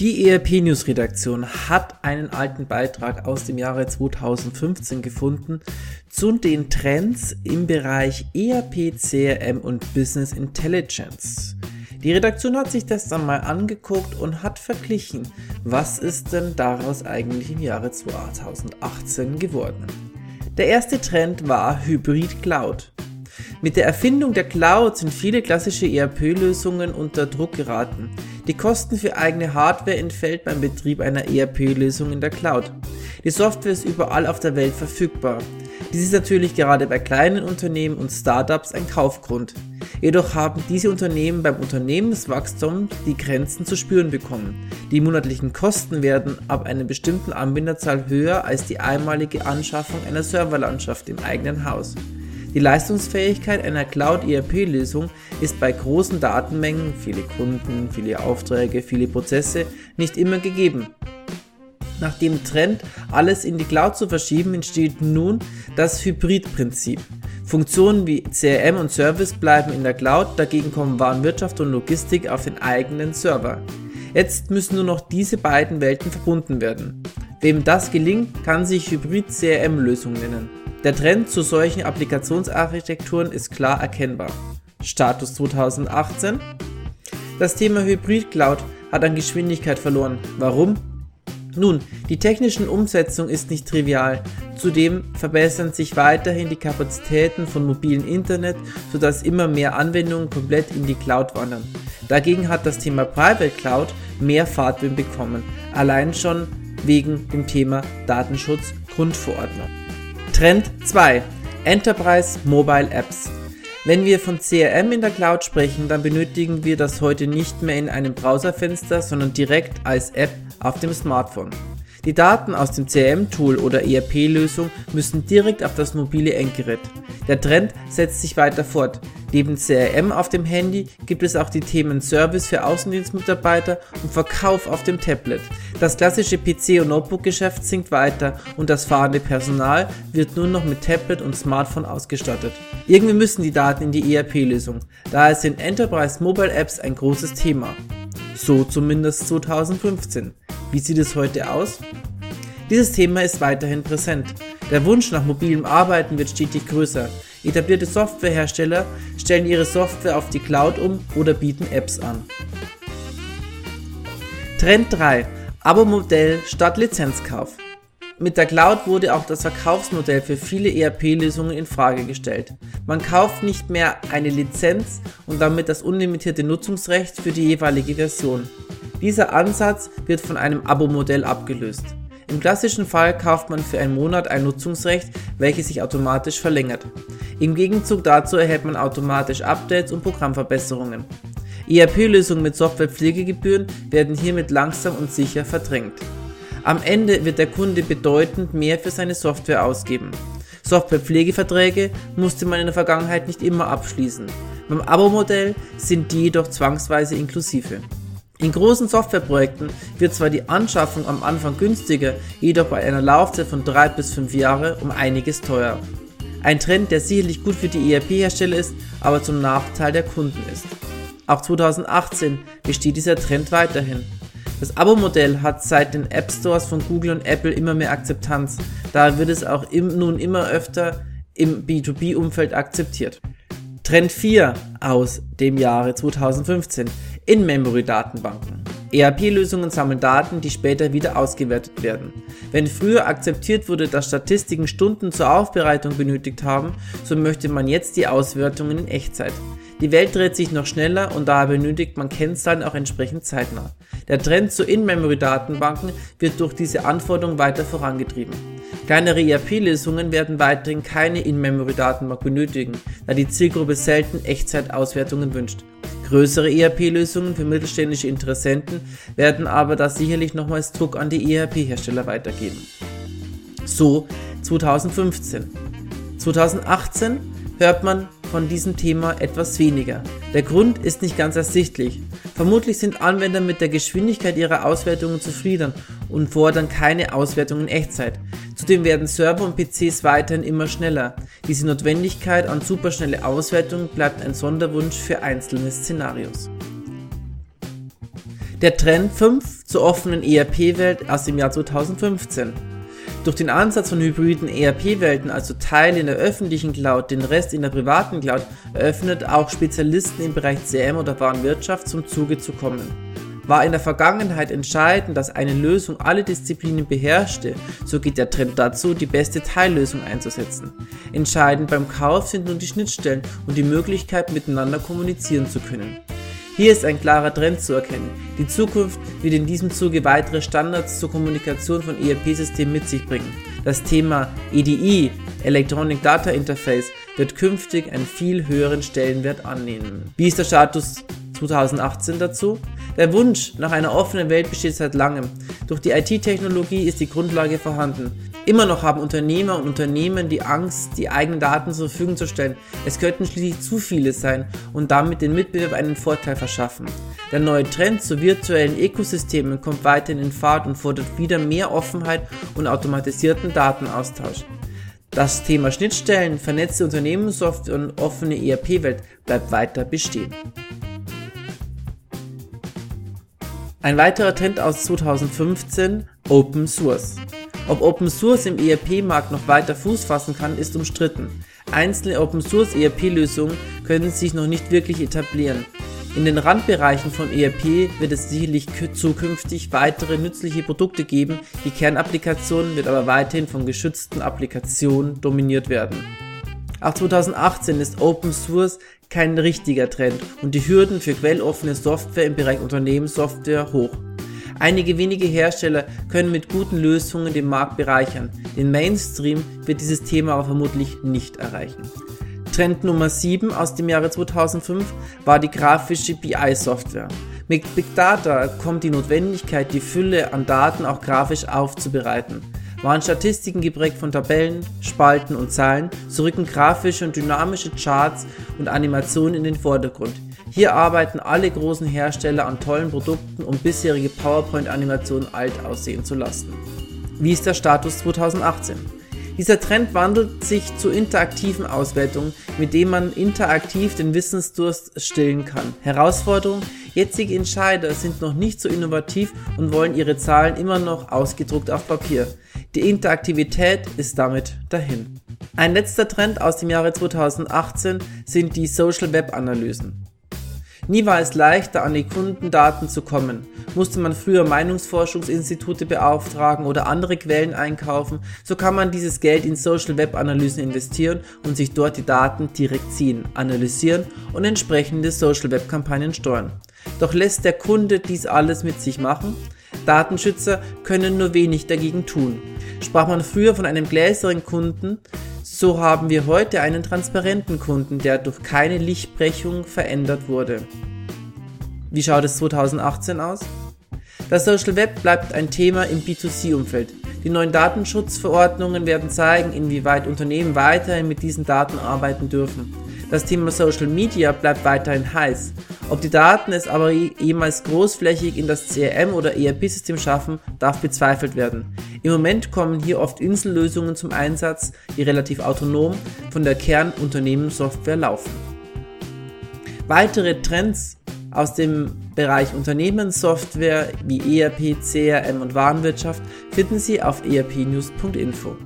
Die ERP News Redaktion hat einen alten Beitrag aus dem Jahre 2015 gefunden zu den Trends im Bereich ERP, CRM und Business Intelligence. Die Redaktion hat sich das dann mal angeguckt und hat verglichen, was ist denn daraus eigentlich im Jahre 2018 geworden. Der erste Trend war Hybrid Cloud. Mit der Erfindung der Cloud sind viele klassische ERP-Lösungen unter Druck geraten. Die Kosten für eigene Hardware entfällt beim Betrieb einer ERP-Lösung in der Cloud. Die Software ist überall auf der Welt verfügbar. Dies ist natürlich gerade bei kleinen Unternehmen und Startups ein Kaufgrund. Jedoch haben diese Unternehmen beim Unternehmenswachstum die Grenzen zu spüren bekommen. Die monatlichen Kosten werden ab einer bestimmten Anwenderzahl höher als die einmalige Anschaffung einer Serverlandschaft im eigenen Haus. Die Leistungsfähigkeit einer Cloud-ERP-Lösung ist bei großen Datenmengen, viele Kunden, viele Aufträge, viele Prozesse, nicht immer gegeben. Nach dem Trend, alles in die Cloud zu verschieben, entsteht nun das Hybrid-Prinzip. Funktionen wie CRM und Service bleiben in der Cloud, dagegen kommen Warenwirtschaft und Logistik auf den eigenen Server. Jetzt müssen nur noch diese beiden Welten verbunden werden. Wem das gelingt, kann sich Hybrid-CRM-Lösung nennen. Der Trend zu solchen Applikationsarchitekturen ist klar erkennbar. Status 2018 Das Thema Hybrid Cloud hat an Geschwindigkeit verloren. Warum? Nun, die technischen Umsetzung ist nicht trivial. Zudem verbessern sich weiterhin die Kapazitäten von mobilen Internet, sodass immer mehr Anwendungen komplett in die Cloud wandern. Dagegen hat das Thema Private Cloud mehr Fahrtwind bekommen, allein schon wegen dem Thema Datenschutz Grundverordnung. Trend 2. Enterprise Mobile Apps. Wenn wir von CRM in der Cloud sprechen, dann benötigen wir das heute nicht mehr in einem Browserfenster, sondern direkt als App auf dem Smartphone. Die Daten aus dem CRM-Tool oder ERP-Lösung müssen direkt auf das mobile Endgerät. Der Trend setzt sich weiter fort. Neben CRM auf dem Handy gibt es auch die Themen Service für Außendienstmitarbeiter und Verkauf auf dem Tablet. Das klassische PC- und Notebook-Geschäft sinkt weiter und das fahrende Personal wird nur noch mit Tablet und Smartphone ausgestattet. Irgendwie müssen die Daten in die ERP-Lösung, daher sind Enterprise Mobile Apps ein großes Thema. So zumindest 2015. Wie sieht es heute aus? Dieses Thema ist weiterhin präsent. Der Wunsch nach mobilem Arbeiten wird stetig größer. Etablierte Softwarehersteller stellen ihre Software auf die Cloud um oder bieten Apps an. Trend 3. Abo-Modell statt Lizenzkauf. Mit der Cloud wurde auch das Verkaufsmodell für viele ERP-Lösungen in Frage gestellt. Man kauft nicht mehr eine Lizenz und damit das unlimitierte Nutzungsrecht für die jeweilige Version. Dieser Ansatz wird von einem Abo-Modell abgelöst. Im klassischen Fall kauft man für einen Monat ein Nutzungsrecht, welches sich automatisch verlängert. Im Gegenzug dazu erhält man automatisch Updates und Programmverbesserungen. ERP-Lösungen mit Softwarepflegegebühren werden hiermit langsam und sicher verdrängt. Am Ende wird der Kunde bedeutend mehr für seine Software ausgeben. Softwarepflegeverträge musste man in der Vergangenheit nicht immer abschließen. Beim Abo-Modell sind die jedoch zwangsweise inklusive. In großen Softwareprojekten wird zwar die Anschaffung am Anfang günstiger, jedoch bei einer Laufzeit von 3 bis 5 Jahre um einiges teurer. Ein Trend, der sicherlich gut für die ERP-Hersteller ist, aber zum Nachteil der Kunden ist. Auch 2018 besteht dieser Trend weiterhin. Das Abo-Modell hat seit den App Stores von Google und Apple immer mehr Akzeptanz, daher wird es auch im, nun immer öfter im B2B-Umfeld akzeptiert. Trend 4 aus dem Jahre 2015 in-Memory-Datenbanken. ERP-Lösungen sammeln Daten, die später wieder ausgewertet werden. Wenn früher akzeptiert wurde, dass Statistiken Stunden zur Aufbereitung benötigt haben, so möchte man jetzt die Auswertungen in Echtzeit. Die Welt dreht sich noch schneller und daher benötigt man Kennzahlen auch entsprechend zeitnah. Der Trend zu In-Memory-Datenbanken wird durch diese Anforderung weiter vorangetrieben. Kleinere ERP-Lösungen werden weiterhin keine In-Memory-Datenbank benötigen, da die Zielgruppe selten Echtzeitauswertungen wünscht. Größere ERP-Lösungen für mittelständische Interessenten werden aber da sicherlich nochmals Druck an die ERP-Hersteller weitergeben. So 2015. 2018 hört man von diesem Thema etwas weniger. Der Grund ist nicht ganz ersichtlich. Vermutlich sind Anwender mit der Geschwindigkeit ihrer Auswertungen zufrieden und fordern keine Auswertung in Echtzeit. Zudem werden Server und PCs weiterhin immer schneller. Diese Notwendigkeit an superschnelle Auswertung bleibt ein Sonderwunsch für einzelne Szenarios. Der Trend 5 zur offenen ERP-Welt aus dem Jahr 2015. Durch den Ansatz von hybriden ERP-Welten, also Teil in der öffentlichen Cloud, den Rest in der privaten Cloud, eröffnet auch Spezialisten im Bereich CM oder Warenwirtschaft zum Zuge zu kommen. War in der Vergangenheit entscheidend, dass eine Lösung alle Disziplinen beherrschte, so geht der Trend dazu, die beste Teillösung einzusetzen. Entscheidend beim Kauf sind nun die Schnittstellen und die Möglichkeit, miteinander kommunizieren zu können. Hier ist ein klarer Trend zu erkennen. Die Zukunft wird in diesem Zuge weitere Standards zur Kommunikation von ERP-Systemen mit sich bringen. Das Thema EDI, Electronic Data Interface, wird künftig einen viel höheren Stellenwert annehmen. Wie ist der Status 2018 dazu? Der Wunsch nach einer offenen Welt besteht seit langem. Durch die IT-Technologie ist die Grundlage vorhanden. Immer noch haben Unternehmer und Unternehmen die Angst, die eigenen Daten zur Verfügung zu stellen. Es könnten schließlich zu viele sein und damit den Mitbewerb einen Vorteil verschaffen. Der neue Trend zu virtuellen Ökosystemen kommt weiterhin in Fahrt und fordert wieder mehr Offenheit und automatisierten Datenaustausch. Das Thema Schnittstellen, vernetzte Unternehmenssoftware und offene ERP-Welt bleibt weiter bestehen. Ein weiterer Trend aus 2015, Open Source. Ob Open Source im ERP-Markt noch weiter Fuß fassen kann, ist umstritten. Einzelne Open Source ERP-Lösungen können sich noch nicht wirklich etablieren. In den Randbereichen von ERP wird es sicherlich zukünftig weitere nützliche Produkte geben, die Kernapplikation wird aber weiterhin von geschützten Applikationen dominiert werden. Auch 2018 ist Open Source kein richtiger Trend und die Hürden für quelloffene Software im Bereich Unternehmenssoftware hoch. Einige wenige Hersteller können mit guten Lösungen den Markt bereichern. Den Mainstream wird dieses Thema aber vermutlich nicht erreichen. Trend Nummer 7 aus dem Jahre 2005 war die grafische BI-Software. Mit Big Data kommt die Notwendigkeit, die Fülle an Daten auch grafisch aufzubereiten. Waren Statistiken geprägt von Tabellen, Spalten und Zahlen, so rücken grafische und dynamische Charts und Animationen in den Vordergrund. Hier arbeiten alle großen Hersteller an tollen Produkten, um bisherige PowerPoint-Animationen alt aussehen zu lassen. Wie ist der Status 2018? Dieser Trend wandelt sich zu interaktiven Auswertungen, mit denen man interaktiv den Wissensdurst stillen kann. Herausforderung, jetzige Entscheider sind noch nicht so innovativ und wollen ihre Zahlen immer noch ausgedruckt auf Papier. Die Interaktivität ist damit dahin. Ein letzter Trend aus dem Jahre 2018 sind die Social Web Analysen. Nie war es leichter, an die Kundendaten zu kommen. Musste man früher Meinungsforschungsinstitute beauftragen oder andere Quellen einkaufen, so kann man dieses Geld in Social Web Analysen investieren und sich dort die Daten direkt ziehen, analysieren und entsprechende Social Web Kampagnen steuern. Doch lässt der Kunde dies alles mit sich machen? Datenschützer können nur wenig dagegen tun. Sprach man früher von einem gläseren Kunden, so haben wir heute einen transparenten Kunden, der durch keine Lichtbrechung verändert wurde. Wie schaut es 2018 aus? Das Social Web bleibt ein Thema im B2C-Umfeld. Die neuen Datenschutzverordnungen werden zeigen, inwieweit Unternehmen weiterhin mit diesen Daten arbeiten dürfen. Das Thema Social Media bleibt weiterhin heiß. Ob die Daten es aber jemals großflächig in das CRM oder ERP-System schaffen, darf bezweifelt werden. Im Moment kommen hier oft Insellösungen zum Einsatz, die relativ autonom von der Kernunternehmenssoftware laufen. Weitere Trends aus dem Bereich Unternehmenssoftware wie ERP, CRM und Warenwirtschaft finden Sie auf erpnews.info.